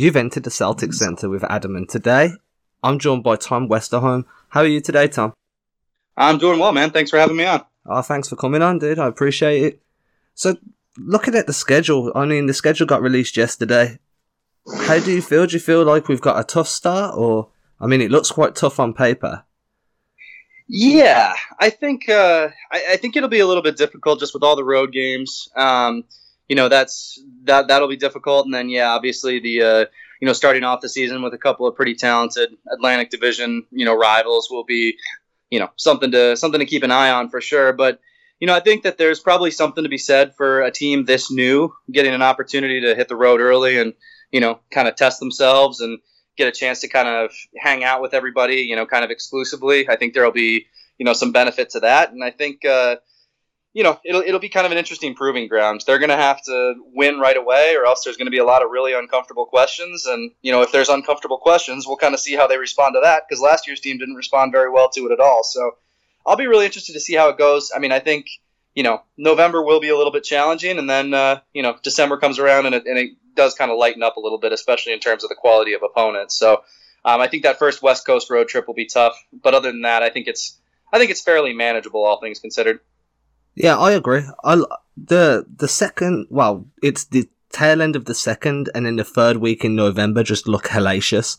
You've entered the Celtic Centre with Adam, and today I'm joined by Tom Westerholm. How are you today, Tom? I'm doing well, man. Thanks for having me on. Oh, thanks for coming on, dude. I appreciate it. So, looking at the schedule, I mean, the schedule got released yesterday. How do you feel? Do you feel like we've got a tough start, or I mean, it looks quite tough on paper. Yeah, I think uh, I, I, think it'll be a little bit difficult just with all the road games. Um, you know, that's that that'll be difficult, and then yeah, obviously the uh, you know starting off the season with a couple of pretty talented Atlantic Division you know rivals will be you know something to something to keep an eye on for sure. But you know, I think that there's probably something to be said for a team this new getting an opportunity to hit the road early and you know kind of test themselves and get a chance to kind of hang out with everybody, you know, kind of exclusively. I think there'll be, you know, some benefit to that. And I think, uh, you know, it'll, it'll be kind of an interesting proving ground. They're going to have to win right away, or else there's going to be a lot of really uncomfortable questions. And, you know, if there's uncomfortable questions, we'll kind of see how they respond to that because last year's team didn't respond very well to it at all. So I'll be really interested to see how it goes. I mean, I think, you know, November will be a little bit challenging, and then, uh, you know, December comes around and it, and it does kind of lighten up a little bit, especially in terms of the quality of opponents. So um, I think that first West Coast road trip will be tough, but other than that, I think it's I think it's fairly manageable, all things considered. Yeah, I agree. I the the second, well, it's the tail end of the second, and then the third week in November just look hellacious.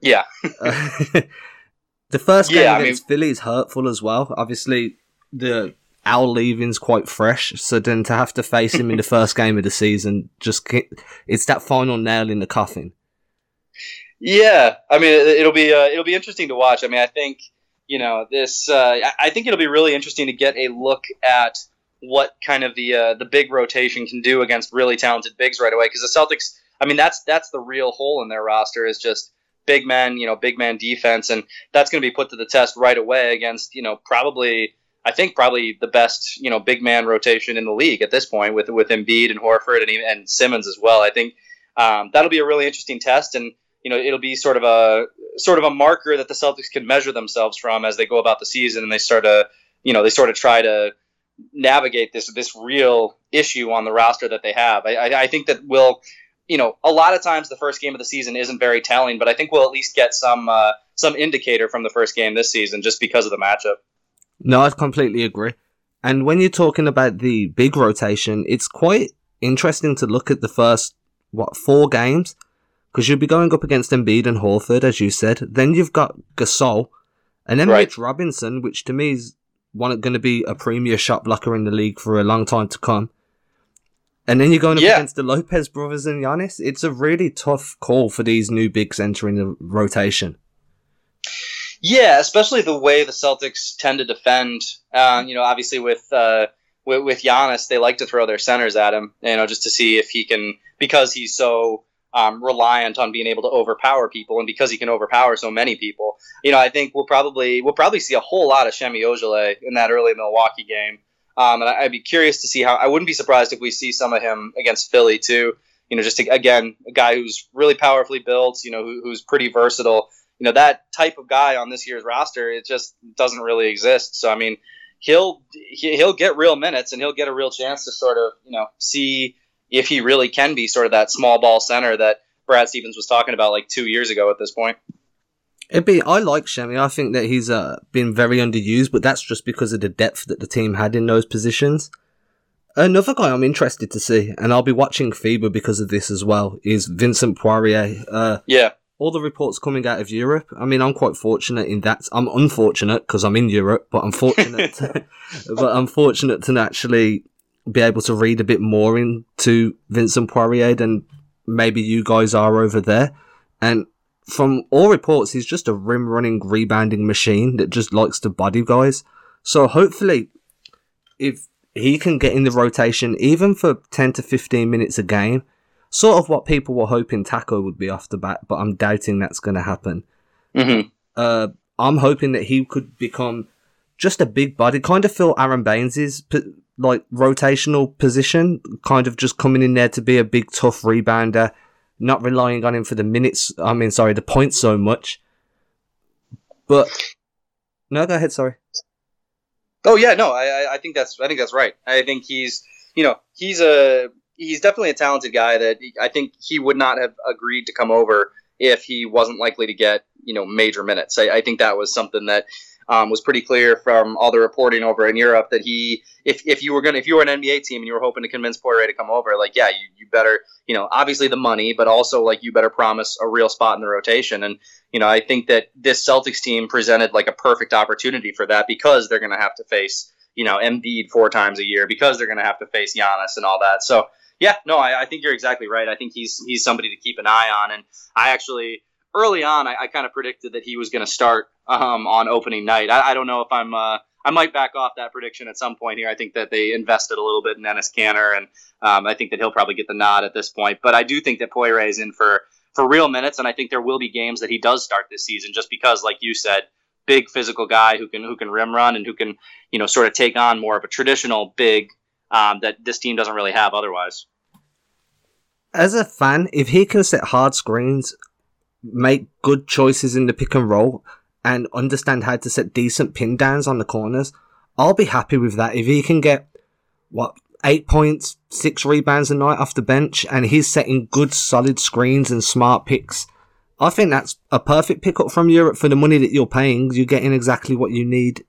Yeah. the first game yeah, against I mean, Philly is hurtful as well. Obviously, the Al leaving's quite fresh, so then to have to face him in the first game of the season, just it's that final nail in the coffin. Yeah, I mean, it'll be uh, it'll be interesting to watch. I mean, I think you know this. Uh, I think it'll be really interesting to get a look at what kind of the uh, the big rotation can do against really talented bigs right away. Because the Celtics, I mean, that's that's the real hole in their roster is just big men, you know, big man defense, and that's going to be put to the test right away against you know probably I think probably the best you know big man rotation in the league at this point with with Embiid and Horford and and Simmons as well. I think um, that'll be a really interesting test, and you know it'll be sort of a sort of a marker that the Celtics can measure themselves from as they go about the season and they start to you know they sort of try to navigate this this real issue on the roster that they have. I, I, I think that we'll you know a lot of times the first game of the season isn't very telling, but I think we'll at least get some uh, some indicator from the first game this season just because of the matchup. No, I completely agree. And when you're talking about the big rotation, it's quite interesting to look at the first what four games because you'll be going up against Embiid and Horford, as you said. Then you've got Gasol, and then right. Mitch Robinson, which to me is one going to be a premier shot blocker in the league for a long time to come. And then you're going up yeah. against the Lopez brothers and Giannis. It's a really tough call for these new bigs entering the rotation. Yeah, especially the way the Celtics tend to defend. Uh, you know, obviously with, uh, with with Giannis, they like to throw their centers at him. You know, just to see if he can because he's so um, reliant on being able to overpower people, and because he can overpower so many people. You know, I think we'll probably we'll probably see a whole lot of Semi Ojeleye in that early Milwaukee game. Um, and I'd be curious to see how. I wouldn't be surprised if we see some of him against Philly too. You know, just to, again, a guy who's really powerfully built. You know, who, who's pretty versatile you know that type of guy on this year's roster it just doesn't really exist so i mean he'll he'll get real minutes and he'll get a real chance to sort of you know see if he really can be sort of that small ball center that Brad Stevens was talking about like two years ago at this point. It'd be I like Semi. I think that he's uh, been very underused, but that's just because of the depth that the team had in those positions. Another guy I'm interested to see, and I'll be watching FIBA because of this as well, is Vincent Poirier. Uh, yeah all the reports coming out of Europe. I mean, I'm quite fortunate in that. I'm unfortunate because I'm in Europe, but I'm fortunate. to, but I'm fortunate to actually be able to read a bit more into Vincent Poirier than maybe you guys are over there. And from all reports, he's just a rim running, rebounding machine that just likes to body guys. So hopefully, if he can get in the rotation, even for 10 to 15 minutes a game, sort of what people were hoping Tacko would be off the bat, but I'm doubting that's going to happen. Mm-hmm. Uh, I'm hoping that he could become just a big body, kind of fill Aron Baynes' like rotational position, kind of just coming in there to be a big tough rebounder, not relying on him for the minutes. I mean, sorry, the points so much. But no, go ahead. Sorry. Oh yeah, no, I I think that's I think that's right. I think he's you know he's a he's definitely a talented guy that I think he would not have agreed to come over if he wasn't likely to get you know major minutes. I, I think that was something that um, was pretty clear from all the reporting over in Europe that he, if, if you were gonna, if you were an NBA team and you were hoping to convince Poirier to come over, like yeah, you, you better, you know, obviously the money, but also like you better promise a real spot in the rotation. And you know, I think that this Celtics team presented like a perfect opportunity for that because they're gonna have to face, you know, Embiid four times a year because they're gonna have to face Giannis and all that. So yeah, no, I, I think you're exactly right. I think he's he's somebody to keep an eye on, and I actually early on, I, I kind of predicted that he was going to start um, on opening night. I, I, don't know if I'm. Uh, I might back off that prediction at some point here. I think that they invested a little bit in Enes Kanter, and um, I think that he'll probably get the nod at this point. But I do think that Poirier is in for for real minutes, and I think there will be games that he does start this season, just because, like you said, big physical guy who can who can rim run and who can you know sort of take on more of a traditional big um, that this team doesn't really have otherwise. As a fan, if he can set hard screens make good choices in the pick and roll and understand how to set decent pin downs on the corners, I'll be happy with that. If he can get what eight points, six rebounds a night off the bench, and he's setting good solid screens and smart picks, I think that's a perfect pickup from Europe for the money that you're paying. You're getting exactly what you need.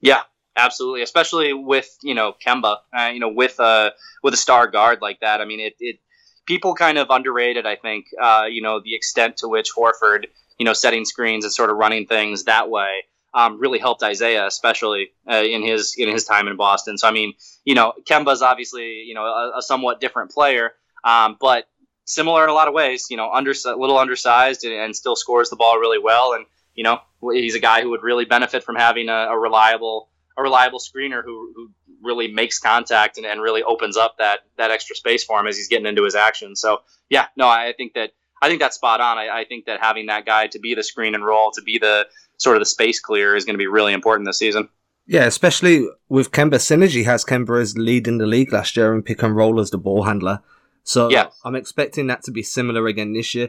Yeah, absolutely. Especially with you know Kemba, uh, you know with a with a star guard like that. I mean, it, it people kind of underrated, I think, uh, you know, the extent to which Horford, you know, setting screens and sort of running things that way. Um, really helped Isaiah, especially uh, in his in his time in Boston. So I mean, you know, Kemba's obviously you know a, a somewhat different player, um, but similar in a lot of ways. You know, under a little undersized and, and, still scores the ball really well. And you know, he's a guy who would really benefit from having a, a reliable a reliable screener who, who really makes contact and, and really opens up that that extra space for him as he's getting into his action. So yeah, no, I think that I think that's spot on. I, I think that having that guy to be the screen and roll, to be the sort of the space clear is going to be really important this season. Yeah, especially with Kemba. Synergy has Kemba as lead in the league last year and pick and roll as the ball handler. So yeah. I'm expecting that to be similar again this year.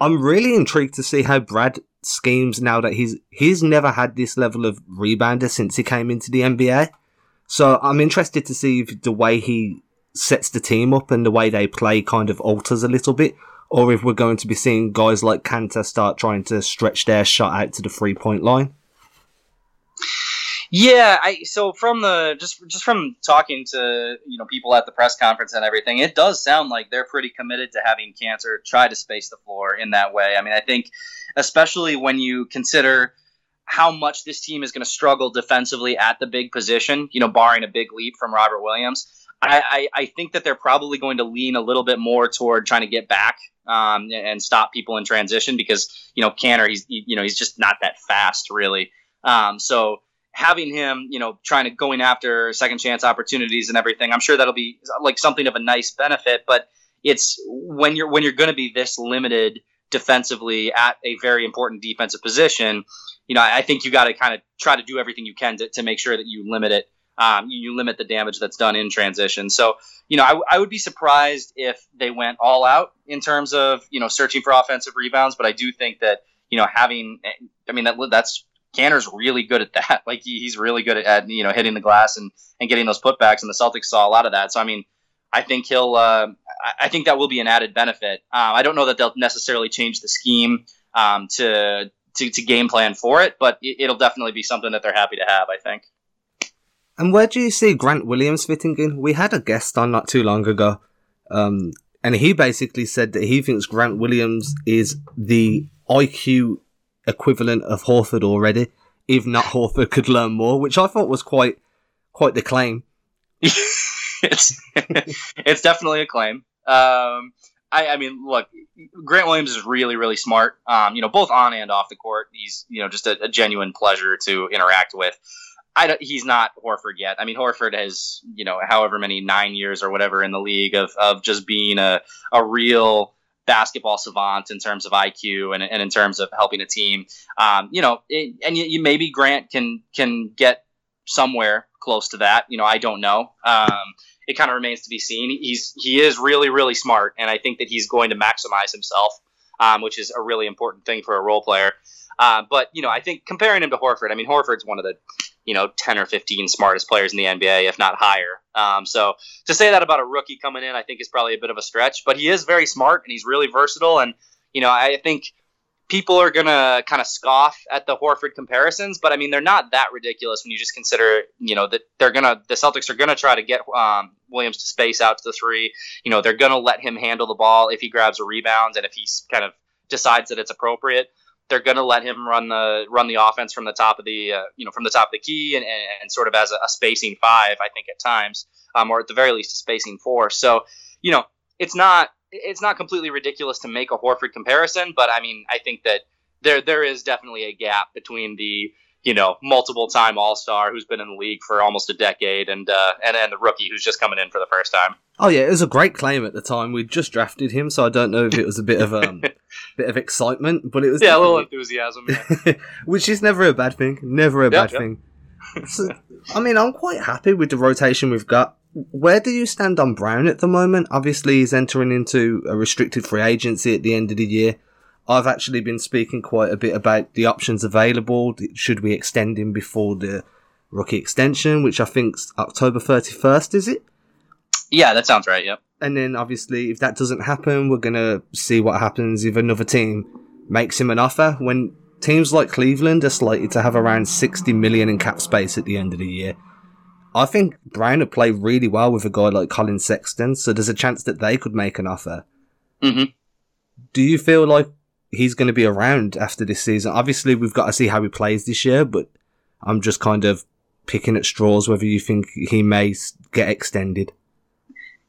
I'm really intrigued to see how Brad schemes now that he's he's never had this level of rebounder since he came into the NBA. So I'm interested to see if the way he sets the team up and the way they play kind of alters a little bit, or if we're going to be seeing guys like Kanter start trying to stretch their shot out to the three point line. Yeah, I so from the just just from talking to you know people at the press conference and everything, it does sound like they're pretty committed to having Kanter try to space the floor in that way. I mean, I think especially when you consider how much this team is going to struggle defensively at the big position, you know, barring a big leap from Robert Williams. I, I, I think that they're probably going to lean a little bit more toward trying to get back um, and stop people in transition because you know Kanter he's you know he's just not that fast really. Um, so having him, you know, trying to going after second chance opportunities and everything, I'm sure that'll be like something of a nice benefit. But it's when you're when you're going to be this limited defensively at a very important defensive position, you know, I think you got to kind of try to do everything you can to, to make sure that you limit it. Um, you, limit the damage that's done in transition. So, you know, I, I would be surprised if they went all out in terms of, you know, searching for offensive rebounds. But I do think that, you know, having, I mean, that that's Kanter's really good at that. Like he, he's really good at, at, you know hitting the glass and, and getting those putbacks, and the Celtics saw a lot of that. So I mean, I think he'll. Uh, I think that will be an added benefit. Uh, I don't know that they'll necessarily change the scheme um, to, to, to game plan for it, but it, will definitely be something that they're happy to have. I think. And where do you see Grant Williams fitting in? We had a guest on not too long ago, um, and he basically said that he thinks Grant Williams is the IQ equivalent of Horford already. If not, Horford could learn more, which I thought was quite quite the claim. it's it's definitely a claim. Um, I, I, mean, look, Grant Williams is really, really smart. Um, you know, both on and off the court, he's you know just a, a genuine pleasure to interact with. I he's not Horford yet. I mean, Horford has you know however many nine years or whatever in the league of, of just being a a real basketball savant in terms of IQ and, and in terms of helping a team. Um, you know, it, and you, you, maybe Grant can can get somewhere close to that. You know, I don't know. Um, it kind of remains to be seen. He's he is really really smart, and I think that he's going to maximize himself, um, which is a really important thing for a role player. Uh, but you know, I think comparing him to Horford, I mean, Horford's one of the you know 10 or 15 smartest players in the NBA, if not higher. Um, so to say that about a rookie coming in, I think is probably a bit of a stretch. But he is very smart and he's really versatile. And you know, I think people are gonna kind of scoff at the Horford comparisons, but I mean they're not that ridiculous when you just consider you know that they're gonna the Celtics are gonna try to get um, Williams to space out to the three. You know they're gonna let him handle the ball if he grabs a rebound and if he kind of decides that it's appropriate. They're gonna let him run the run the offense from the top of the uh, you know from the top of the key and, and, and sort of as a, a, spacing five I think at times um, or at the very least a spacing four. So you know it's not it's not completely ridiculous to make a Horford comparison, but I mean, I think that there there is definitely a gap between the you know multiple time All Star who's been in the league for almost a decade and uh, and then the rookie who's just coming in for the first time. Oh yeah, it was a great claim at the time. We just drafted him, so I don't know if it was a bit of um bit of excitement, but it was yeah, a little enthusiasm, yeah. which is never a bad thing. Never a yep, bad yep. thing. So, I mean, I'm quite happy with the rotation we've got where do you stand on Brown at the moment? Obviously, he's entering into a restricted free agency at the end of the year. I've actually been speaking quite a bit about the options available. Should we extend him before the rookie extension, which I think's October 31st, is it? Yeah, that sounds right, yep. And then obviously, if that doesn't happen, we're going to see what happens if another team makes him an offer. When teams like Cleveland are slated to have around 60 million in cap space at the end of the year I think Brown would play really well with a guy like Collin Sexton, so there's a chance that they could make an offer. Mm-hmm. Do you feel like he's going to be around after this season? Obviously, we've got to see how he plays this year, but I'm just kind of picking at straws whether you think he may get extended.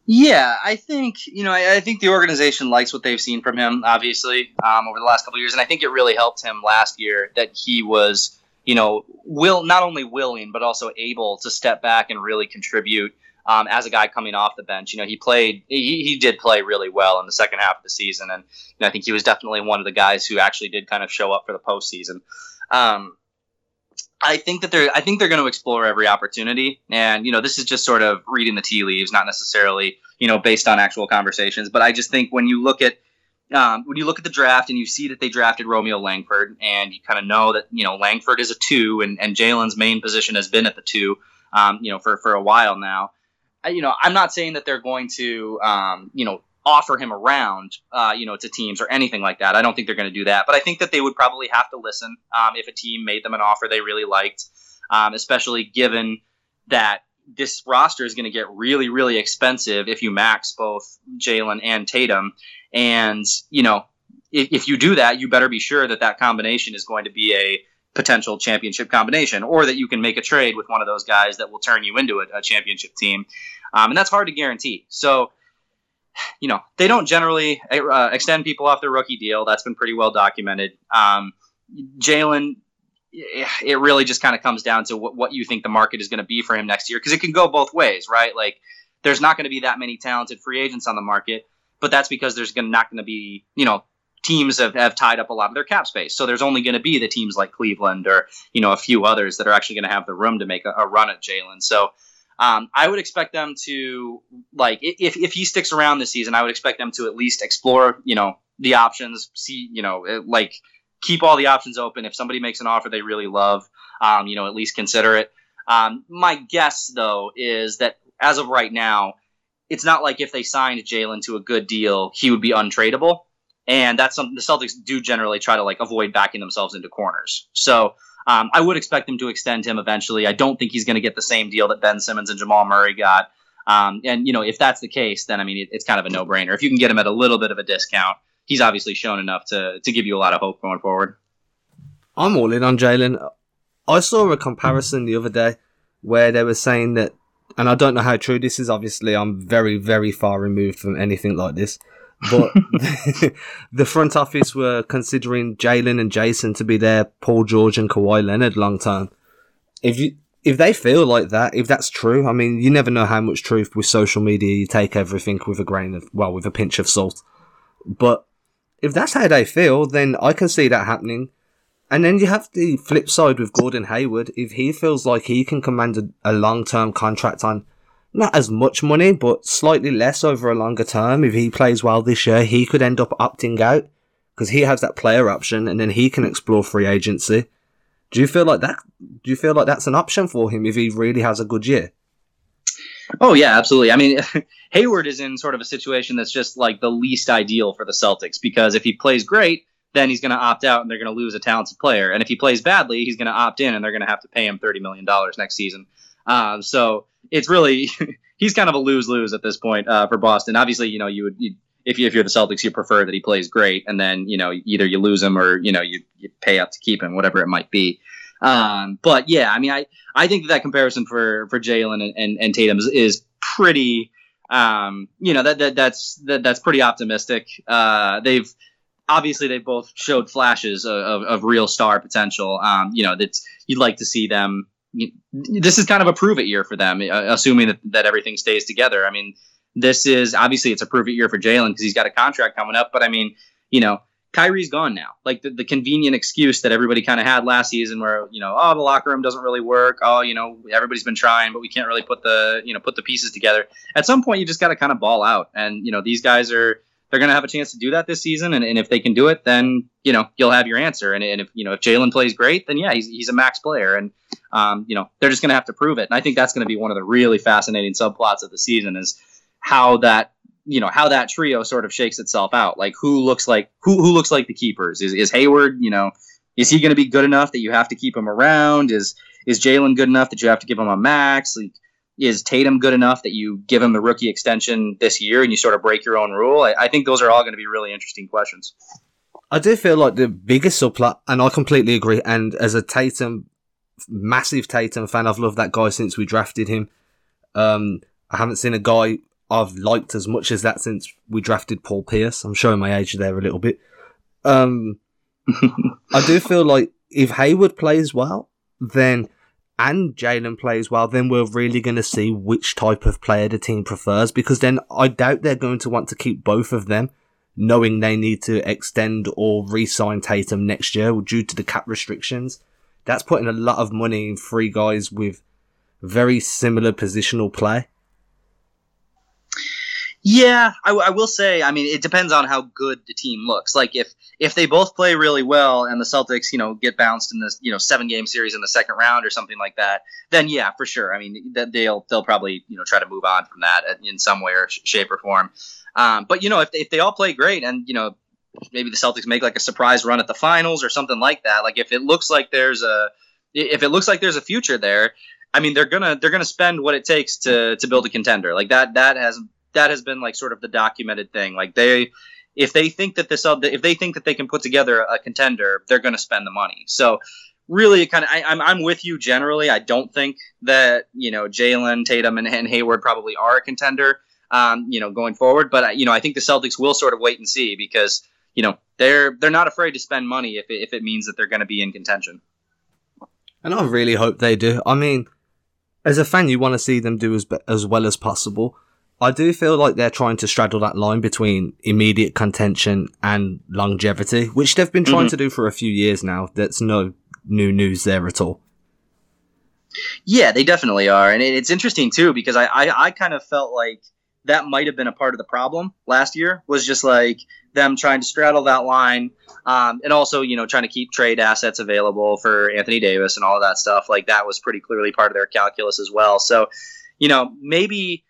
Yeah, I think you know. I, I, think the organization likes what they've seen from him, obviously, um, over the last couple years, and I think it really helped him last year that he was you know, will not only willing but also able to step back and really contribute um, as a guy coming off the bench. You know, he played, he, he did play really well in the second half of the season, and you know, I think he was definitely one of the guys who actually did kind of show up for the postseason. Um, I think that they're, I think they're going to explore every opportunity, and you know, this is just sort of reading the tea leaves, not necessarily you know based on actual conversations, but I just think when you look at um, when you look at the draft and you see that they drafted Romeo Langford, and you kind of know that you know Langford is a two, and, and Jaylen's main position has been at the two, um, you know, for for a while now. I, you know, I'm not saying that they're going to, um, you know, offer him around, uh, you know, to teams or anything like that. I don't think they're going to do that, but I think that they would probably have to listen um, if a team made them an offer they really liked, um, especially given that this roster is going to get really, really expensive if you max both Jaylen and Tatum. And, you know, if, if you do that, you better be sure that that combination is going to be a potential championship combination, or that you can make a trade with one of those guys that will turn you into a, a championship team. Um, and that's hard to guarantee. So, you know, they don't generally uh, extend people off their rookie deal. That's been pretty well documented. Um, Jaylen, it really just kind of comes down to what, what you think the market is going to be for him next year because it can go both ways, right? Like, there's not going to be that many talented free agents on the market but that's because there's gonna, not going to be, you know, teams have, have tied up a lot of their cap space. So there's only going to be the teams like Cleveland or, you know, a few others that are actually going to have the room to make a, a run at Jaylen. So um, I would expect them to, like, if, if he sticks around this season, I would expect them to at least explore, you know, the options, see, you know, like, keep all the options open. If somebody makes an offer they really love, um, you know, at least consider it. Um, my guess, though, is that as of right now, it's not like if they signed Jaylen to a good deal, he would be untradeable. And that's something the Celtics do generally try to like avoid backing themselves into corners. So um, I would expect them to extend him eventually. I don't think he's going to get the same deal that Ben Simmons and Jamal Murray got. Um, and you know, if that's the case, then I mean, it, it's kind of a no-brainer. If you can get him at a little bit of a discount, he's obviously shown enough to to give you a lot of hope going forward. I'm all in on Jaylen. I saw a comparison the other day where they were saying that and I don't know how true this is. Obviously, I'm very, very far removed from anything like this. But the front office were considering Jaylen and Jayson to be their Paul George and Kawhi Leonard long term. If you if they feel like that, if that's true, I mean, you never know how much truth with social media. You take everything with a grain of well, with a pinch of salt. But if that's how they feel, then I can see that happening. And then you have the flip side with Gordon Hayward. If he feels like he can command a, a long term contract on not as much money, but slightly less over a longer term, if he plays well this year, he could end up opting out because he has that player option and then he can explore free agency. Do you feel like that? Do you feel like that's an option for him if he really has a good year? Oh yeah, absolutely. I mean, Hayward is in sort of a situation that's just like the least ideal for the Celtics because if he plays great, then he's going to opt out and they're going to lose a talented player. And if he plays badly, he's going to opt in and they're going to have to pay him thirty million dollars next season. Um, so it's really he's kind of a lose lose at this point uh, for Boston. Obviously, you know you would you, if you if you're the Celtics, you prefer that he plays great, and then you know either you lose him or you know you, you pay up to keep him, whatever it might be. Um, but yeah, I mean, I, I think that, comparison for for Jaylen and, and, and Tatum is, is pretty. Um, you know that, that that's that, that's pretty optimistic. Uh, they've obviously they both showed flashes of, of, of real star potential. Um, you know that you'd like to see them. This is kind of a prove it year for them, uh, assuming that, that everything stays together. I mean, this is obviously it's a prove it year for Jaylen because he's got a contract coming up. But I mean, you know, Kyrie's gone now. Like the, the convenient excuse that everybody kind of had last season, where you know, oh, the locker room doesn't really work. Oh, you know, everybody's been trying, but we can't really put the you know put the pieces together. At some point, you just got to kind of ball out, and you know, these guys are they're going to have a chance to do that this season, and, and if they can do it, then you know you'll have your answer. And, and if you know if Jaylen plays great, then yeah, he's he's a max player, and um, you know they're just going to have to prove it. And I think that's going to be one of the really fascinating subplots of the season is how that you know how that trio sort of shakes itself out. Like who looks like who who looks like the keepers? Is is Hayward? You know, is he going to be good enough that you have to keep him around? Is is Jaylen good enough that you have to give him a max? Like, is Tatum good enough that you give him the rookie extension this year and you sort of break your own rule? I, I think those are all going to be really interesting questions. I do feel like the biggest subplot, and I completely agree. And as a Tatum, massive Tatum fan, I've loved that guy since we drafted him. Um, I haven't seen a guy I've liked as much as that since we drafted Paul Pierce. I'm showing my age there a little bit. Um, I do feel like if Hayward plays well, then and Jaylen plays well, then we're really going to see which type of player the team prefers. Because then I doubt they're going to want to keep both of them, knowing they need to extend or re-sign Tatum next year due to the cap restrictions. That's putting a lot of money in three guys with very similar positional play. Yeah, I, I, will say. I mean, it depends on how good the team looks. Like if if they both play really well and the Celtics, you know, get bounced in this, you know, seven game series in the second round or something like that, then yeah, for sure. I mean, they'll they'll probably you know try to move on from that in some way or shape or form. Um, but you know, if if they all play great and you know maybe the Celtics make like a surprise run at the finals or something like that, like if it looks like there's a if it looks like there's a future there, I mean, they're gonna they're gonna spend what it takes to to build a contender. Like that that has that has been like sort of the documented thing. Like they, if they think that this, if they think that they can put together a contender, they're going to spend the money. So really, kind of, I'm I'm with you generally. I don't think that you know Jaylen Tatum and, and Hayward probably are a contender. Um, you know, going forward, but you know, I think the Celtics will sort of wait and see because you know they're they're not afraid to spend money if it, if it means that they're going to be in contention. And I really hope they do. I mean, as a fan, you want to see them do as as well as possible. I do feel like they're trying to straddle that line between immediate contention and longevity, which they've been trying mm-hmm. to do for a few years now. That's no new news there at all. Yeah, they definitely are, and it's interesting too because I, I, I kind of felt like that might have been a part of the problem last year was just like them trying to straddle that line, um, and also you know trying to keep trade assets available for Anthony Davis and all of that stuff. Like that was pretty clearly part of their calculus as well. So, you know, maybe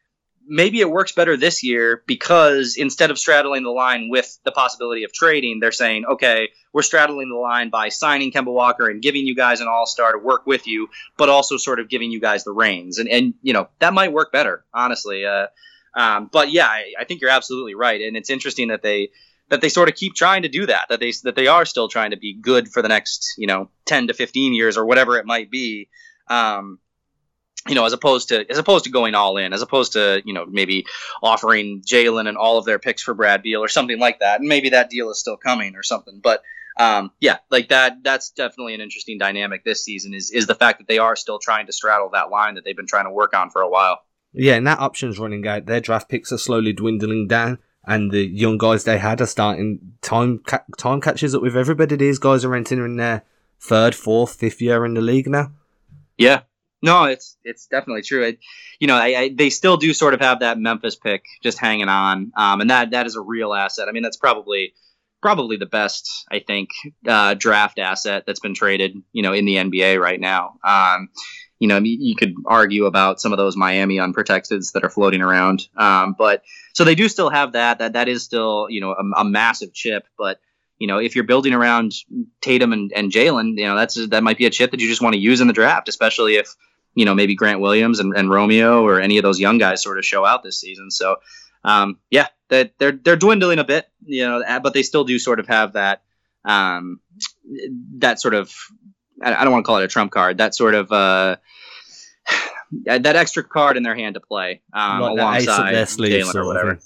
maybe it works better this year because instead of straddling the line with the possibility of trading, they're saying, okay, we're straddling the line by signing Kemba Walker and giving you guys an all star to work with you, but also sort of giving you guys the reins. And, and you know, that might work better, honestly. Uh, um, but yeah, I, I think you're absolutely right. And it's interesting that they, that they sort of keep trying to do that, that they, that they are still trying to be good for the next, you know, 10 to 15 years or whatever it might be. Um, you know, as opposed to as opposed to going all in, as opposed to you know maybe offering Jaylen and all of their picks for Brad Beal or something like that, and maybe that deal is still coming or something. But um, yeah, like that that's definitely an interesting dynamic this season is is the fact that they are still trying to straddle that line that they've been trying to work on for a while. Yeah, and that option's running out. Their draft picks are slowly dwindling down, and the young guys they had are starting time ca- time catches up with everybody. These guys are entering their third, fourth, fifth year in the league now. Yeah, no, it's it's definitely true. It, you know, I, I, they still do sort of have that Memphis pick just hanging on, um, and that that is a real asset. I mean, that's probably probably the best I think uh, draft asset that's been traded, you know, in the NBA right now. Um, you know, you could argue about some of those Miami unprotecteds that are floating around. Um, but so they do still have that. That that is still you know a, a massive chip. But you know, if you're building around Tatum and, and Jaylen, you know that's that might be a chip that you just want to use in the draft, especially if you know maybe Grant Williams and, and Romeo or any of those young guys sort of show out this season. So um, yeah, that they're they're dwindling a bit, you know, but they still do sort of have that um, that sort of I don't want to call it a trump card. That sort of uh, that extra card in their hand to play um, like alongside their sleeve or whatever.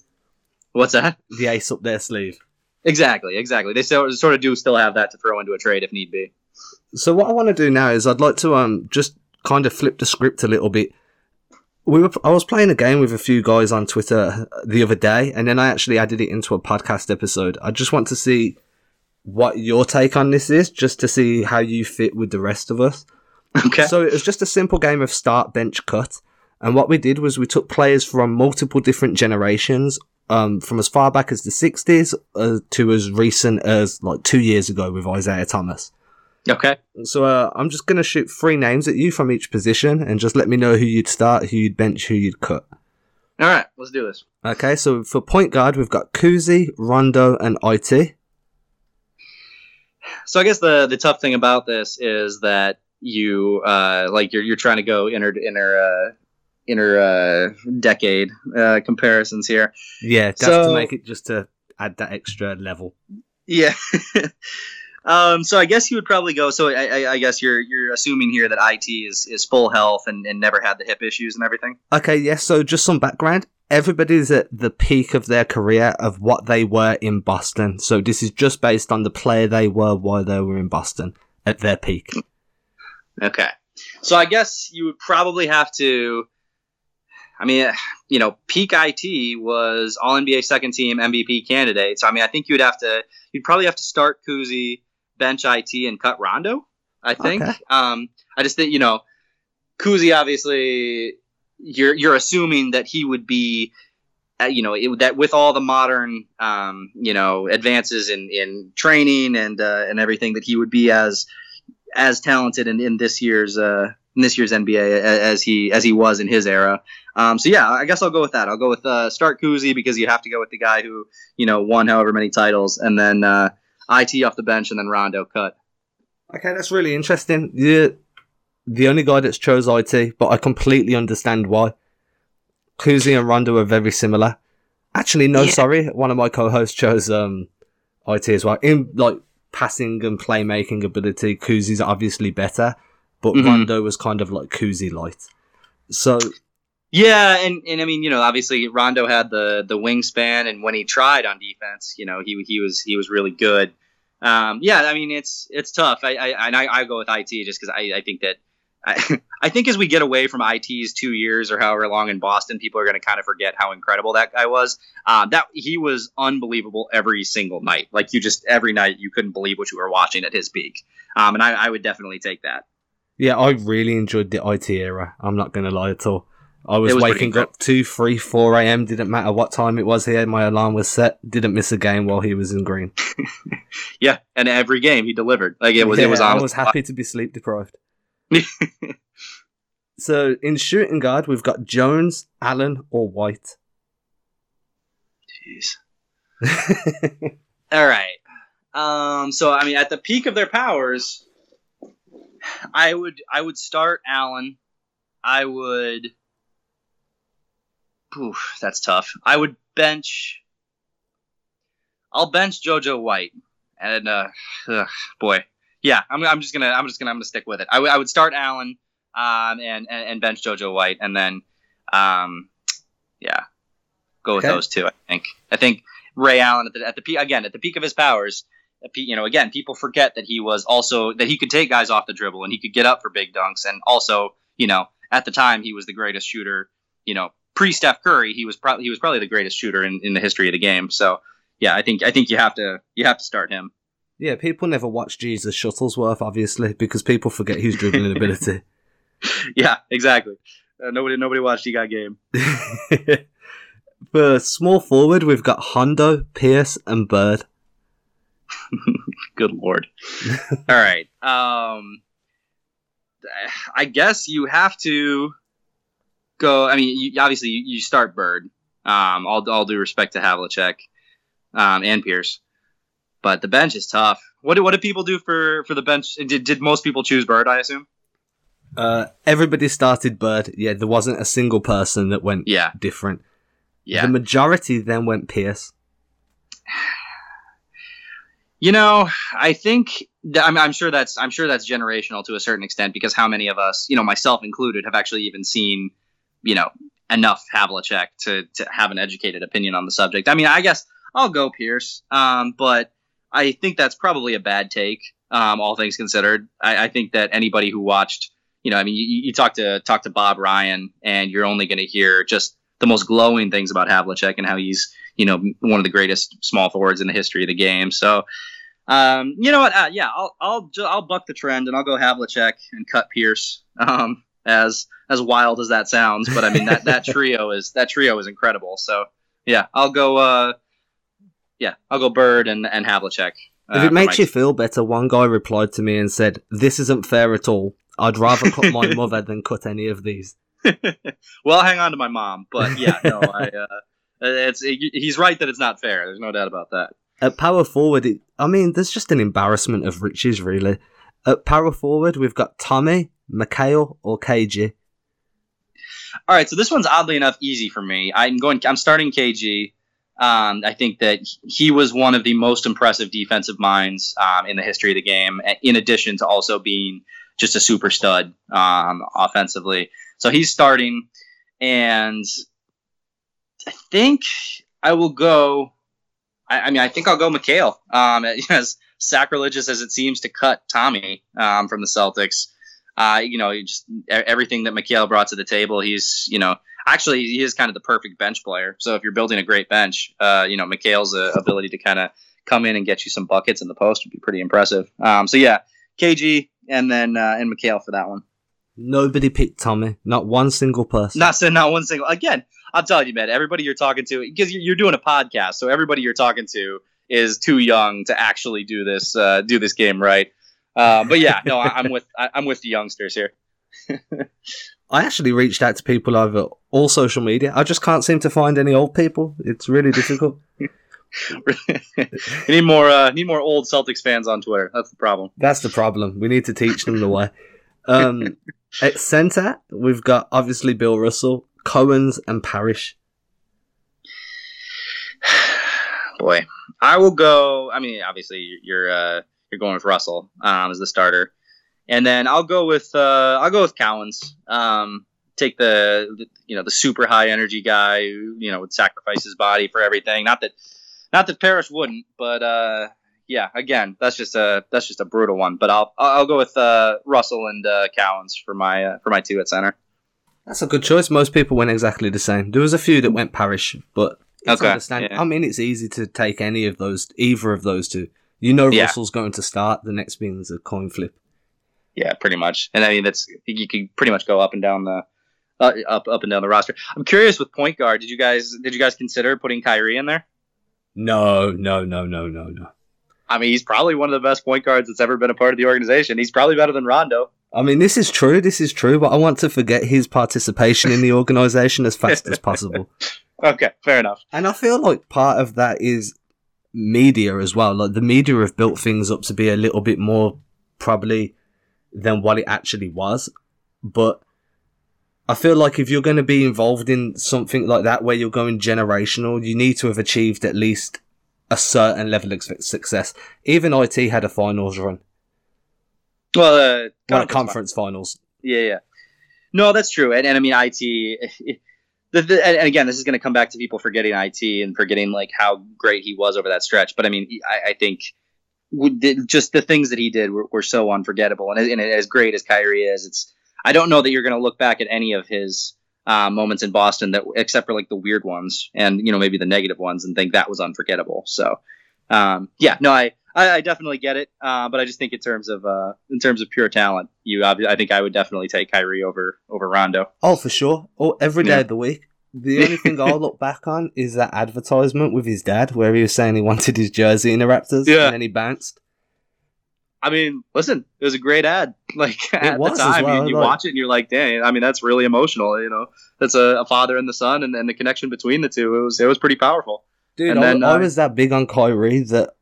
What's that? The ace up their sleeve. Exactly, exactly. They still, sort of do still have that to throw into a trade if need be. So what I want to do now is I'd like to um just kind of flip the script a little bit. We were I was playing a game with a few guys on Twitter the other day, and then I actually added it into a podcast episode. I just want to see what your take on this is, just to see how you fit with the rest of us. Okay. So it was just a simple game of start, bench, cut. And what we did was we took players from multiple different generations, um, from as far back as the 60s uh, to as recent as like two years ago with Isaiah Thomas. Okay. So uh, I'm just going to shoot three names at you from each position and just let me know who you'd start, who you'd bench, who you'd cut. All right, let's do this. Okay, so for point guard, we've got Cousy, Rondo, and IT. So I guess the the tough thing about this is that you uh, like you're you're trying to go inner inner uh, inner uh, decade uh, comparisons here. Yeah, just so, to make it just to add that extra level. Yeah. um, so I guess you would probably go. So I, I, I, guess you're you're assuming here that IT is, is full health and, and never had the hip issues and everything. Okay, yes. So just some background everybody's at the peak of their career of what they were in Boston. So this is just based on the player they were while they were in Boston at their peak. Okay. So I guess you would probably have to. I mean, you know, peak IT was All NBA second team MVP candidate. So I mean, I think you'd have to. You'd probably have to start Cousy, bench IT, and cut Rondo. I think. Okay. Um, I just think you know, Cousy obviously you're you're assuming that he would be uh, you know it, that with all the modern um, you know advances in, in training and uh, and everything that he would be as as talented in, in this year's uh, in this year's NBA as he as he was in his era. Um, so yeah, I guess I'll go with that. I'll go with uh, start Cousy because you have to go with the guy who you know won however many titles, and then uh, it off the bench, and then Rondo cut. Okay, that's really interesting. Yeah, the only guy that's chose IT, but I completely understand why. Cousy and Rondo are very similar. Actually, no, yeah. sorry. One of my co-hosts chose um, IT as well. In like passing and playmaking ability, Cousy's obviously better, but mm-hmm. Rondo was kind of like Kuzi light. So yeah, and, and I mean, you know, obviously Rondo had the the wingspan, and when he tried on defense, you know, he he was he was really good. Um, yeah, I mean, it's it's tough. I I, I, I go with IT just because I, I think that I, I think as we get away from IT's two years or however long in Boston, people are going to kind of forget how incredible that guy was. Uh, that he was unbelievable every single night. Like you just every night you couldn't believe what you were watching at his peak. Um, and I, I would definitely take that. Yeah, I really enjoyed the IT era. I'm not going to lie at all. I was, was waking up 2, 3, 4 a.m. Didn't matter what time it was here. My alarm was set. Didn't miss a game while he was in green. yeah, and every game he delivered. Like it was, yeah, it was. I was happy to be sleep deprived. so in shooting guard, we've got Jones, Allen, or White. Jeez. All right. Um, so I mean, at the peak of their powers, I would I would start Allen. I would. Oof, that's tough. I would bench. I'll bench JoJo White, and uh, ugh, boy, yeah, I'm, I'm just gonna I'm just gonna I'm gonna stick with it. I, w- I would start Allen um, and, and, and bench JoJo White, and then um, yeah, go with okay. those two. I think I think Ray Allen at the at the peak again at the peak of his powers. You know, again, people forget that he was also that he could take guys off the dribble and he could get up for big dunks, and also you know at the time he was the greatest shooter. You know, pre Steph Curry, he was probably he was probably the greatest shooter in, in the history of the game. So yeah, I think I think you have to you have to start him. Yeah, people never watch Jesus Shuttlesworth, obviously, because people forget his dribbling ability. Yeah, exactly. Uh, nobody, nobody watched He Got Game. For small forward, we've got Hondo, Pierce, and Bird. Good lord! All right. Um, I guess you have to go. I mean, you, obviously you, you start Bird. Um, all all due respect to Havlicek um, and Pierce, but the bench is tough. What do, what do people do for for the bench? Did did most people choose Bird? I assume. Uh, everybody started Bird. Yeah, there wasn't a single person that went Yeah, different. yeah. The majority then went Pierce. You know, I think th- I'm, I'm sure that's I'm sure that's generational to a certain extent because how many of us, you know, myself included, have actually even seen, you know, enough Havlicek to to have an educated opinion on the subject. I mean, I guess I'll go Pierce, um, but I think that's probably a bad take, um, all things considered. I, I think that anybody who watched, you know, I mean, you, you talk to talk to Bob Ryan, and you're only going to hear just the most glowing things about Havlicek and how he's, you know, one of the greatest small forwards in the history of the game. So, um, you know what? Uh, yeah, I'll I'll I'll buck the trend and I'll go Havlicek and cut Pierce. Um, as as wild as that sounds, but I mean that that trio is that trio is incredible. So yeah, I'll go. Uh, yeah, I'll go Bird and and Havlicek. Uh, If it makes my- you feel better, one guy replied to me and said, "This isn't fair at all. I'd rather cut my mother than cut any of these." well, I'll hang on to my mom, but yeah, no, I. Uh, it's he's right that it's not fair. There's no doubt about that. At power forward, it, I mean, there's just an embarrassment of riches, really. At power forward, we've got Tommy, McHale, or KG. All right, so this one's oddly enough easy for me. I'm going. I'm starting KG. Um, I think that he was one of the most impressive defensive minds um, in the history of the game. In addition to also being just a super stud um, offensively, so he's starting, and I think I will go. I, I mean, I think I'll go McHale. Um, as sacrilegious as it seems to cut Tommy um, from the Celtics, uh, you know, just everything that McHale brought to the table. He's, you know, actually he is kind of the perfect bench player. So if you're building a great bench, uh, you know, McHale's uh, ability to kind of come in and get you some buckets in the post would be pretty impressive. Um, so yeah, KG and then uh, and Mikhail for that one. Nobody picked Tommy. Not one single person. Not saying not one single. Again, I'm telling you, man. Everybody you're talking to, because you're, you're doing a podcast, so everybody you're talking to is too young to actually do this uh, do this game right. Uh, but yeah, no, I, I'm with I, I'm with the youngsters here. I actually reached out to people over all social media. I just can't seem to find any old people. It's really difficult. need more uh, need more old Celtics fans on Twitter. That's the problem. That's the problem. We need to teach them the way. Um, at centre, we've got obviously Bill Russell, Cowens, and Parrish. Boy, I will go. I mean, obviously you're uh, you're going with Russell um, as the starter, and then I'll go with uh, I'll go with Cowens. Um, take the, the you know the super high energy guy who you know would sacrifice his body for everything. Not that not that Parrish wouldn't, but uh, yeah, again, that's just a that's just a brutal one. But I'll I'll go with uh, Russell and uh, Cowens for my uh, for my two at center. That's a good choice. Most people went exactly the same. There was a few that went Parrish, but it's Okay, understand- yeah. I mean, it's easy to take any of those, either of those two. You know, Yeah. Russell's going to start. The next being is a coin flip. Yeah, pretty much. And I mean, that's you can pretty much go up and down the uh, up up and down the roster. I'm curious with point guard. Did you guys did you guys consider putting Kyrie in there? No, no, no, no, no, no. I mean, he's probably one of the best point guards that's ever been a part of the organization. He's probably better than Rondo. I mean, this is true. This is true, but I want to forget his participation in the organization as fast as possible. Okay, fair enough. And I feel like part of that is media as well. Like the media have built things up to be a little bit more probably than what it actually was. But I feel like if you're going to be involved in something like that where you're going generational, you need to have achieved at least a certain level of success. Even IT had a finals run, Well, uh, well, conference conference finals. Yeah, yeah. No, that's true. And, and I mean, IT. The, the, and again, this is going to come back to people forgetting IT and forgetting like how great he was over that stretch. But I mean, I, I think just the things that he did were, were so unforgettable. And, and as great as Kyrie is, it's I don't know that you're going to look back at any of his uh, moments in Boston that, except for like the weird ones and you know maybe the negative ones, and think that was unforgettable. So um, yeah, no, I, I, I definitely get it, uh, but I just think in terms of uh, in terms of pure talent, you obvi- I think I would definitely take Kyrie over over Rondo. Oh, for sure. Oh, every day Yeah. of the week. The only thing I'll look back on is that advertisement with his dad where he was saying he wanted his jersey in the Raptors Yeah. and then he bounced. I mean, listen, it was a great ad. Like at was the time, well, you, you like- watch it and you're like, dang. I mean, that's really emotional. You know, that's a, a father and the son, and, and the connection between the two. It was it was pretty powerful. Dude, And I, then, I uh, was that big on Kyrie that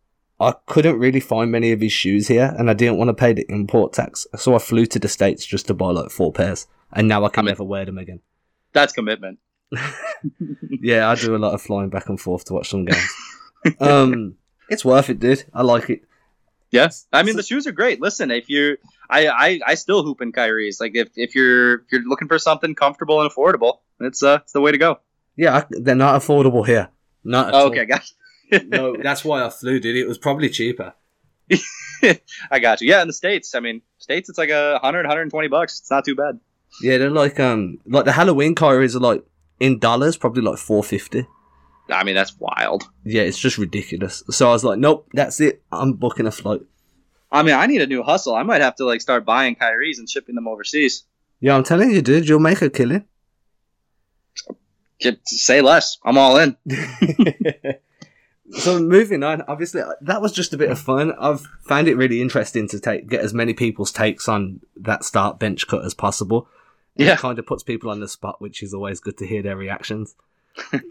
I couldn't really find many of his shoes here, and I didn't want to pay the import tax, so I flew to the states just to buy like four pairs, and now I can I mean- never wear them again. That's commitment. Yeah, I do a lot of flying back and forth to watch some games. um, it's worth it, dude. I like it. Yes, I mean the shoes are great. Listen, if you, I, I, I still hoop in Kyrie's. Like if, if you're if you're looking for something comfortable and affordable, it's uh it's the way to go. Yeah, I, they're not affordable here. Not Oh, okay, got no, that's why I flew, dude. It was probably cheaper. I got you. Yeah, in the states, I mean states, it's like a 100, 120 bucks. It's not too bad. Yeah, they're like um like the Halloween Kyries are like in dollars, probably like four fifty. I mean that's wild. Yeah, it's just ridiculous. So I was like, nope, that's it. I'm booking a flight. I mean I need a new hustle. I might have to like start buying Kyrie's and shipping them overseas. Yeah, I'm telling you, dude, you'll make a killing. Get, say less. I'm all in. so moving on, obviously that was just a bit of fun. I've found it really interesting to take get as many people's takes on that start bench cut as possible. Yeah. It kind of puts people on the spot, which is always good to hear their reactions.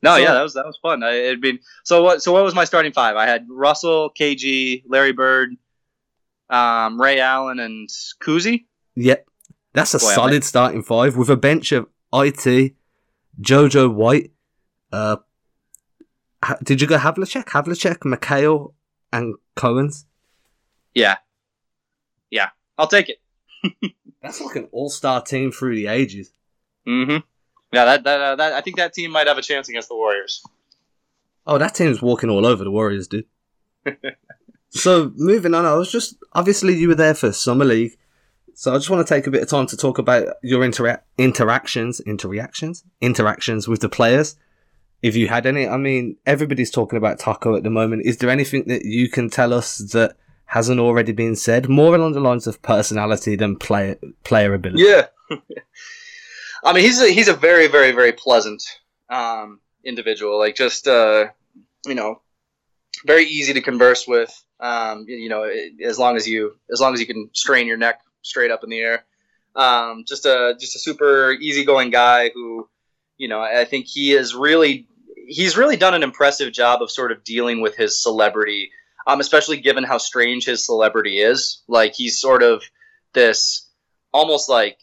No, So- yeah, that was that was fun. I, it'd been so what? So what was my starting five? I had Russell, KG, Larry Bird, um, Ray Allen, and Cousy. Yep. That's a Boy, solid starting five with a bench of IT, Jojo White, uh ha- did you go Havlicek? Havlicek, McHale, and Cowens? Yeah, yeah, I'll take it. That's like an all-star team through the ages. Mm-hmm. Yeah, that that, uh, that I think that team might have a chance against the Warriors. Oh, that team's walking all over the Warriors, dude. so moving on, I was just obviously you were there for summer league, so I just want to take a bit of time to talk about your intera- interactions, interactions, interactions with the players. If you had any, I mean, everybody's talking about Tacko at the moment. Is there anything that you can tell us that hasn't already been said? More along the lines of personality than player player ability. Yeah. I mean, he's a, he's a very, very, very pleasant um, individual. Like, just uh, you know, very easy to converse with. Um, you know, as long as you as long as you can strain your neck straight up in the air. Um, just a just a super easygoing guy who, you know, I think he is really he's really done an impressive job of sort of dealing with his celebrity, um, especially given how strange his celebrity is. Like he's sort of this almost like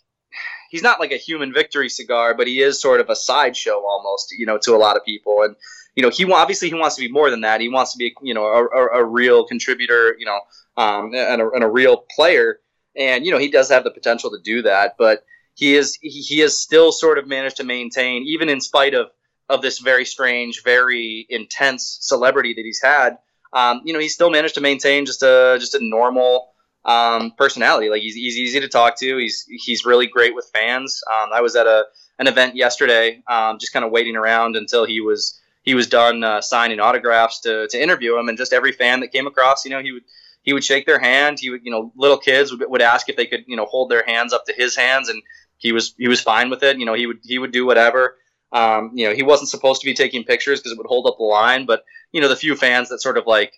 he's not like a human victory cigar, but he is sort of a sideshow almost, you know, to a lot of people. And you know, he obviously he wants to be more than that. He wants to be, you know, a, a, a real contributor, you know, um, and, a, and a real player. And you know, he does have the potential to do that, but he is he, he has still sort of managed to maintain, even in spite of of this very strange, very intense celebrity that he's had. Um, you know, he's still managed to maintain just a just a normal um, personality. Like he's, he's easy to talk to. He's he's really great with fans. Um, I was at a an event yesterday, um, just kind of waiting around until he was he was done uh, signing autographs to, to interview him, and just every fan that came across, you know, he would he would shake their hand. He would, you know, little kids would, would ask if they could, you know, hold their hands up to his hands, and he was he was fine with it. You know, he would he would do whatever. Um, you know, he wasn't supposed to be taking pictures because it would hold up the line, but you know, the few fans that sort of like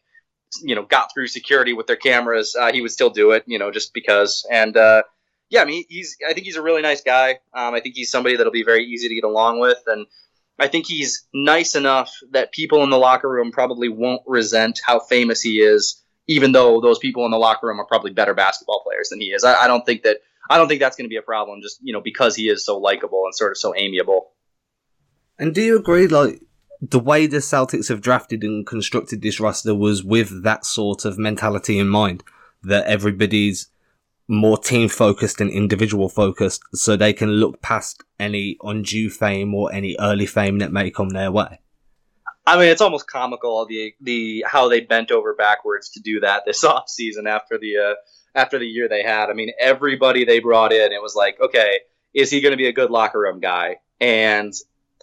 you know got through security with their cameras, uh, he would still do it. You know, just because. And uh, yeah, I mean, he's I think he's a really nice guy. Um, I think he's somebody that'll be very easy to get along with, and I think he's nice enough that people in the locker room probably won't resent how famous he is, even though those people in the locker room are probably better basketball players than he is. I, I don't think that I don't think that's going to be a problem, just you know because he is so likable and sort of so amiable. And do you agree, like, the way the Celtics have drafted and constructed this roster was with that sort of mentality in mind, that everybody's more team focused and individual focused, so they can look past any undue fame or any early fame that may come their way. I mean, it's almost comical the the how they bent over backwards to do that this offseason after the uh, after the year they had. I mean, everybody they brought in, it was like, okay, is he going to be a good locker room guy? And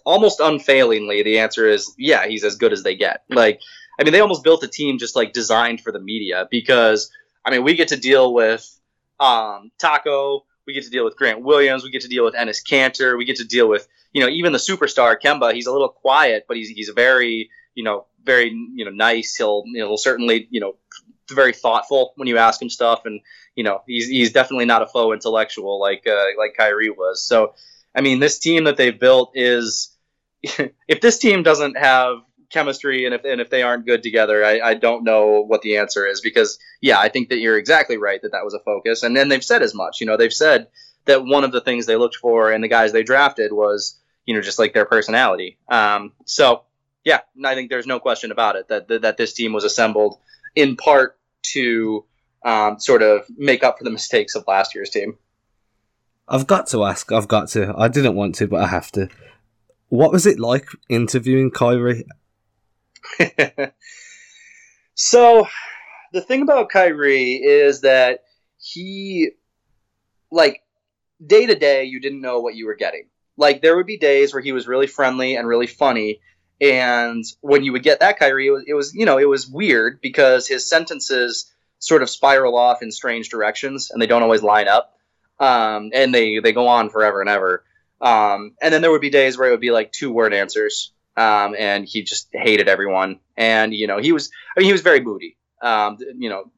almost unfailingly, the answer is, yeah, he's as good as they get. Like, I mean, they almost built a team just like designed for the media because, I mean, we get to deal with um, Tacko, we get to deal with Grant Williams, we get to deal with Enes Kanter, we get to deal with, you know, even the superstar Kemba. He's a little quiet, but he's he's very, you know, very you know nice. He'll you know he'll certainly you know very thoughtful when you ask him stuff, and you know he's he's definitely not a faux intellectual like uh, like Kyrie was. So I mean, this team that they've built is if this team doesn't have chemistry and if and if they aren't good together, I, I don't know what the answer is because yeah, I think that you're exactly right that that was a focus, and then they've said as much. You know, they've said that one of the things they looked for in the guys they drafted was you know just like their personality. Um, so yeah, I think there's no question about it that that, that this team was assembled in part to um, sort of make up for the mistakes of last year's team. I've got to ask. I've got to. I didn't want to, but I have to. What was it like interviewing Kyrie? so, the thing about Kyrie is that he, like, day to day, you didn't know what you were getting. Like, there would be days where he was really friendly and really funny, and when you would get that Kyrie, it was, it was you know it was weird because his sentences sort of spiral off in strange directions and they don't always line up, um, and they they go on forever and ever. Um, and then there would be days where it would be like two word answers, um, and he just hated everyone. And you know he was I mean he was very moody. Um, you know,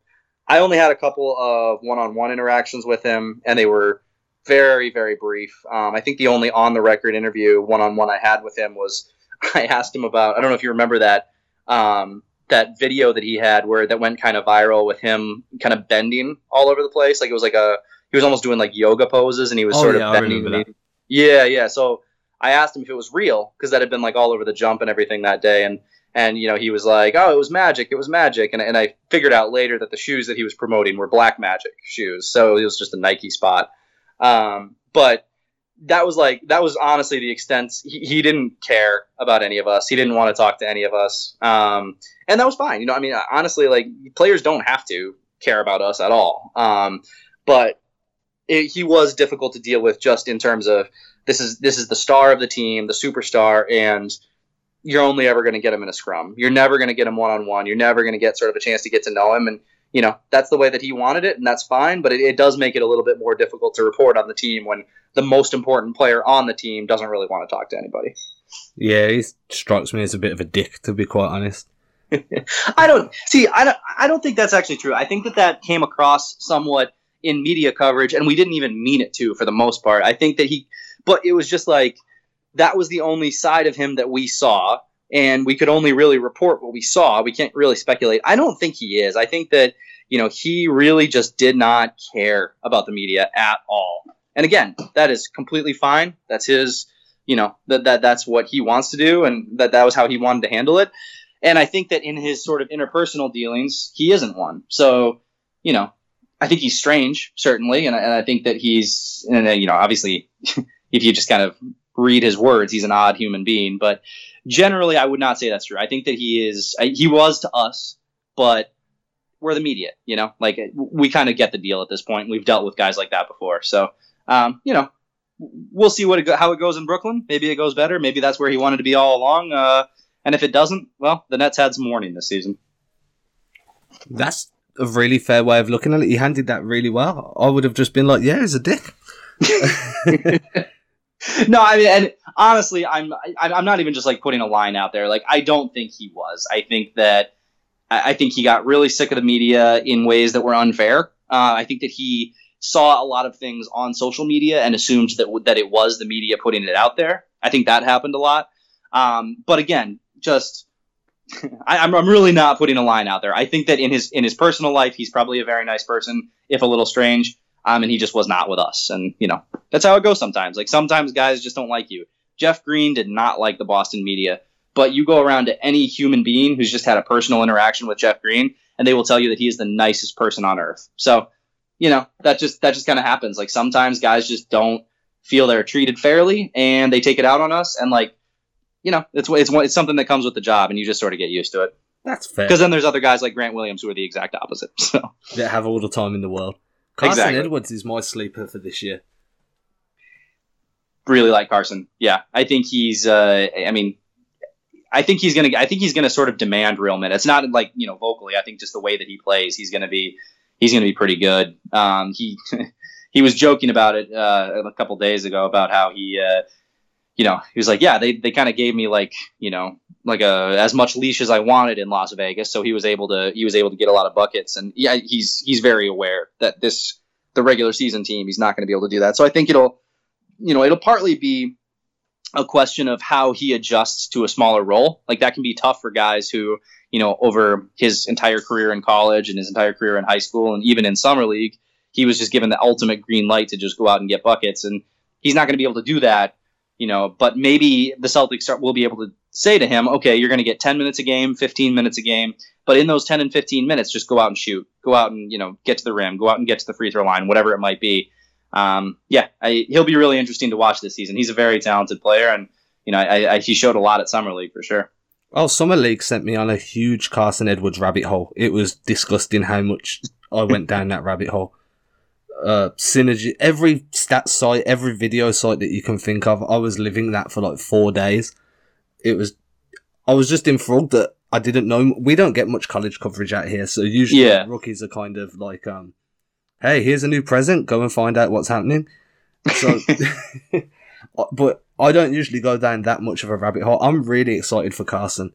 I only had a couple of one on one interactions with him, and they were very very brief. Um, I think the only on the record interview one on one I had with him was I asked him about. I don't know if you remember that um, that video that he had where that went kind of viral with him kind of bending all over the place. Like it was like a he was almost doing like yoga poses and he was oh, sort yeah, of bending. Yeah, yeah. So I asked him if it was real because that had been like all over the jump and everything that day and and you know he was like oh it was magic it was magic and, and i figured out later that the shoes that he was promoting were black magic shoes so it was just a nike spot um, but that was like that was honestly the extent he, he didn't care about any of us. He didn't want to talk to any of us. Um, and that was fine you know i mean honestly like players don't have to care about us at all. Um, but it, he was difficult to deal with just in terms of this is this is the star of the team the superstar and you're only ever going to get him in a scrum. You're never going to get him one-on-one. You're never going to get sort of a chance to get to know him. And you know that's the way that he wanted it and that's fine but it, it does make it a little bit more difficult to report on the team when the most important player on the team doesn't really want to talk to anybody. Yeah, he strikes me as a bit of a dick, to be quite honest. I don't see. I don't. I don't think that's actually true. I think that that came across somewhat in media coverage, and we didn't even mean it to, for the most part. I think that he, but it was just like that was the only side of him that we saw, and we could only really report what we saw. We can't really speculate. I don't think he is. I think that you know he really just did not care about the media at all. And again, that is completely fine. That's his, you know, that, that that's what he wants to do, and that that was how he wanted to handle it. And I think that in his sort of interpersonal dealings, he isn't one. So, you know, I think he's strange, certainly, and, and I think that he's, and, you know, obviously, if you just kind of read his words, he's an odd human being. But generally, I would not say that's true. I think that he is, he was to us, but we're the media, you know, like we kind of get the deal at this point. We've dealt with guys like that before, so um, you know, we'll see what it go- how it goes in Brooklyn. Maybe it goes better. Maybe that's where he wanted to be all along. Uh, and if it doesn't, well, the Nets had some warning this season. That's a really fair way of looking at it. He handled that really well. I would have just been like, "Yeah, he's a dick." no, I mean, and honestly, I'm I'm not even just like putting a line out there. Like, I don't think he was. I think that I think he got really sick of the media in ways that were unfair. Uh, I think that he saw a lot of things on social media and assumed that that it was the media putting it out there. I think that happened a lot. Um, but again, just I, am I'm really not putting a line out there. I think that in his in his personal life, he's probably a very nice person, if a little strange. Um, and he just was not with us. And you know that's how it goes sometimes. Like sometimes guys just don't like you. Jeff Green did not like the Boston media, but you go around to any human being who's just had a personal interaction with Jeff Green, and they will tell you that he is the nicest person on earth. So you know that just that just kind of happens. Like sometimes guys just don't feel they're treated fairly, and they take it out on us. And like, you know, it's it's it's something that comes with the job, and you just sort of get used to it. That's fair. Because then there's other guys like Grant Williams who are the exact opposite. So that have all the time in the world. Carsen exactly. Edwards is my sleeper for this year. Really like Carsen. Yeah, I think he's. Uh, I mean, I think he's gonna. I think he's gonna sort of demand real minutes. Not like you know vocally. I think just the way that he plays, he's gonna be he's going to be pretty good. Um, he he was joking about it uh, a couple days ago about how he uh, you know, he was like, yeah, they, they kind of gave me like, you know, like a as much leash as I wanted in Las Vegas, so he was able to he was able to get a lot of buckets, and yeah, he's he's very aware that this the regular season team he's not going to be able to do that. So I think it'll, you know, it'll partly be a question of how he adjusts to a smaller role. Like that can be tough for guys who, you know, over his entire career in college and his entire career in high school and even in summer league, he was just given the ultimate green light to just go out and get buckets, and he's not going to be able to do that you know, but maybe the Celtics will be able to say to him, okay, you're going to get 10 minutes a game, 15 minutes a game, but in those 10 and 15 minutes, just go out and shoot, go out and you know get to the rim, go out and get to the free throw line, whatever it might be. Um, yeah, I, he'll be really interesting to watch this season. He's a very talented player, and you know, I, I, he showed a lot at summer league for sure. Oh, summer league sent me on a huge Carsen Edwards rabbit hole. It was disgusting how much I went down that rabbit hole uh, synergy, every stat site, every video site that you can think of. I was living that for like four days. It was, I was just enthralled that I didn't know. We don't get much college coverage out here, so usually yeah. rookies are kind of like, um, "Hey, here's a new present. Go and find out what's happening." So, but I don't usually go down that much of a rabbit hole. I'm really excited for Carsen.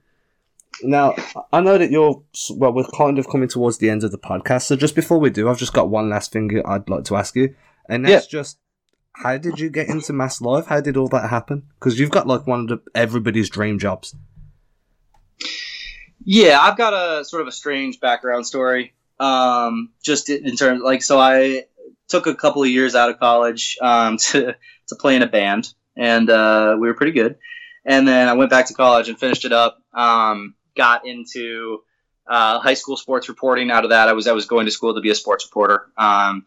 Now, I know that you're, well, we're kind of coming towards the end of the podcast. So just before we do, I've just got one last thing I'd like to ask you. And that's yeah. just, how did you get into Mass Live? How did all that happen? Because you've got like one of the, everybody's dream jobs. Yeah, I've got a sort of a strange background story. Um, just in terms, like, so I took a couple of years out of college um, to to play in a band, and uh, we were pretty good. And then I went back to college and finished it up. Um, got into uh, high school sports reporting. Out of that, I was I was going to school to be a sports reporter. Um,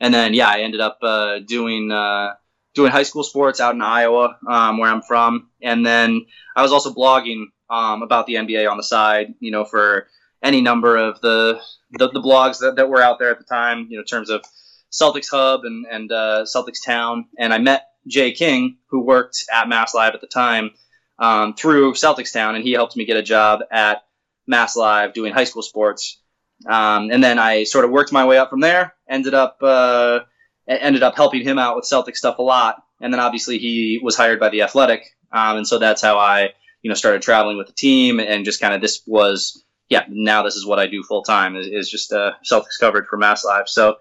and then yeah, I ended up uh, doing uh, doing high school sports out in Iowa, um, where I'm from. And then I was also blogging um, about the NBA on the side. You know, for any number of the the, the blogs that, that were out there at the time. You know, in terms of Celtics Hub and and uh, Celtics Town. And I met Jay King, who worked at Mass Live at the time um, through Celtics Town, and he helped me get a job at Mass Live doing high school sports. Um, and then I sort of worked my way up from there. Ended up uh, ended up helping him out with Celtic stuff a lot. And then obviously he was hired by the Athletic, um, and so that's how I you know started traveling with the team and just kind of this was yeah now this is what I do full time is, is just uh, Celtics coverage for Mass Live. So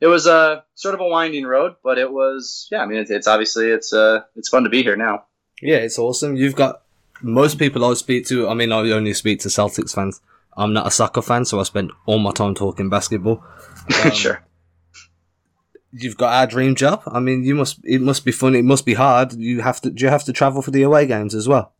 it was a sort of a winding road, but it was yeah. I mean, it's, it's obviously it's uh it's fun to be here now. Yeah, it's awesome. You've got most people I speak to. I mean, I only speak to Celtics fans. I'm not a soccer fan, so I spend all my time talking basketball. Um, sure. You've got our dream job. I mean, you must. It must be fun. It must be hard. You have to. Do you have to travel for the away games as well?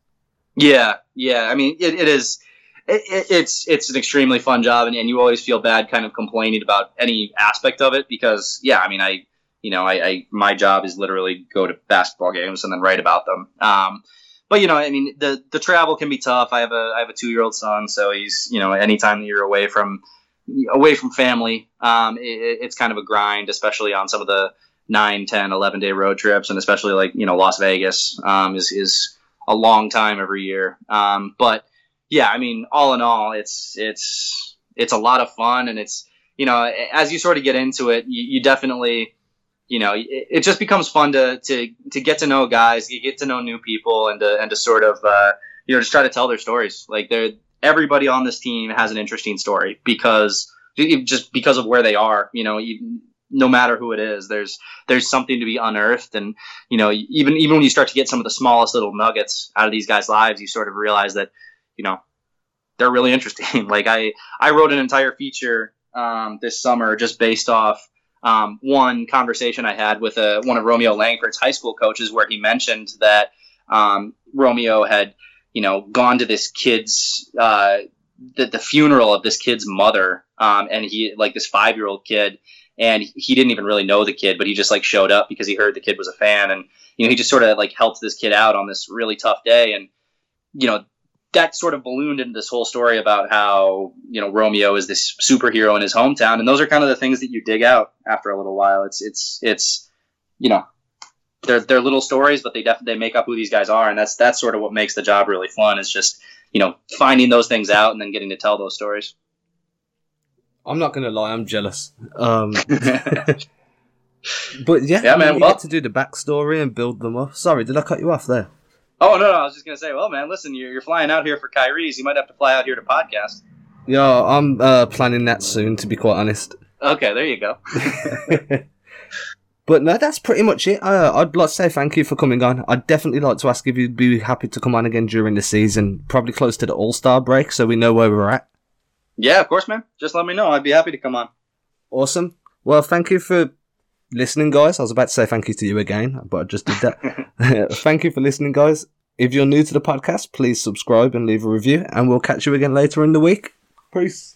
Yeah, yeah. I mean, it, it is. It, it, it's it's an extremely fun job, and, and you always feel bad kind of complaining about any aspect of it because, yeah, I mean, I you know, I, I, my job is literally go to basketball games and then write about them. Um, but you know, I mean, the the travel can be tough. I have a I have a two year old son, so he's you know, anytime that you're away from away from family, um, it, it's kind of a grind, especially on some of the 9, 10, 11 day road trips, and especially like you know, Las Vegas um, is is a long time every year. Um, but yeah, I mean, all in all, it's it's it's a lot of fun, and it's you know, as you sort of get into it, you, you definitely you know, it, it, just becomes fun to, to, to get to know guys, you get to know new people, and to, and to sort of, uh, you know, just try to tell their stories. Like, they're, everybody on this team has an interesting story because just because of where they are, you know, you, no matter who it is, there's there's something to be unearthed, and you know, even even when you start to get some of the smallest little nuggets out of these guys' lives, you sort of realize that, you know, they're really interesting. like I I wrote an entire feature um, this summer just based off um, one conversation I had with a, uh, one of Romeo Langford's high school coaches where he mentioned that um, Romeo had, you know, gone to this kid's, uh, the, the funeral of this kid's mother, um, and he, like this five year old kid, and he didn't even really know the kid, but he just like showed up because he heard the kid was a fan, and you know, he just sort of like helped this kid out on this really tough day, and you know, that sort of ballooned into this whole story about how you know Romeo is this superhero in his hometown, and those are kind of the things that you dig out after a little while. It's it's it's you know they're they're little stories, but they definitely they make up who these guys are, and that's that's sort of what makes the job really fun. Is just you know finding those things out and then getting to tell those stories. I'm not gonna lie, I'm jealous. Um, But yeah, Yeah, man, you well- get to do the backstory and build them up. Sorry, did I cut you off there? Oh no, no, I was just gonna say, well, man, listen, you're, you're flying out here for Kyrie's. You might have to fly out here to podcast. Yeah, I'm uh, planning that soon, to be quite honest. Okay, there you go. but no, that's pretty much it. Uh, I'd like to say thank you for coming on. I'd definitely like to ask if you'd be happy to come on again during the season, probably close to the All Star break, so we know where we're at. Yeah, of course, man. Just let me know. I'd be happy to come on. Awesome. Well, thank you for listening, guys. I was about to say thank you to you again, but I just did that. thank you for listening, guys. If you're new to the podcast, please subscribe and leave a review, and we'll catch you again later in the week. Peace.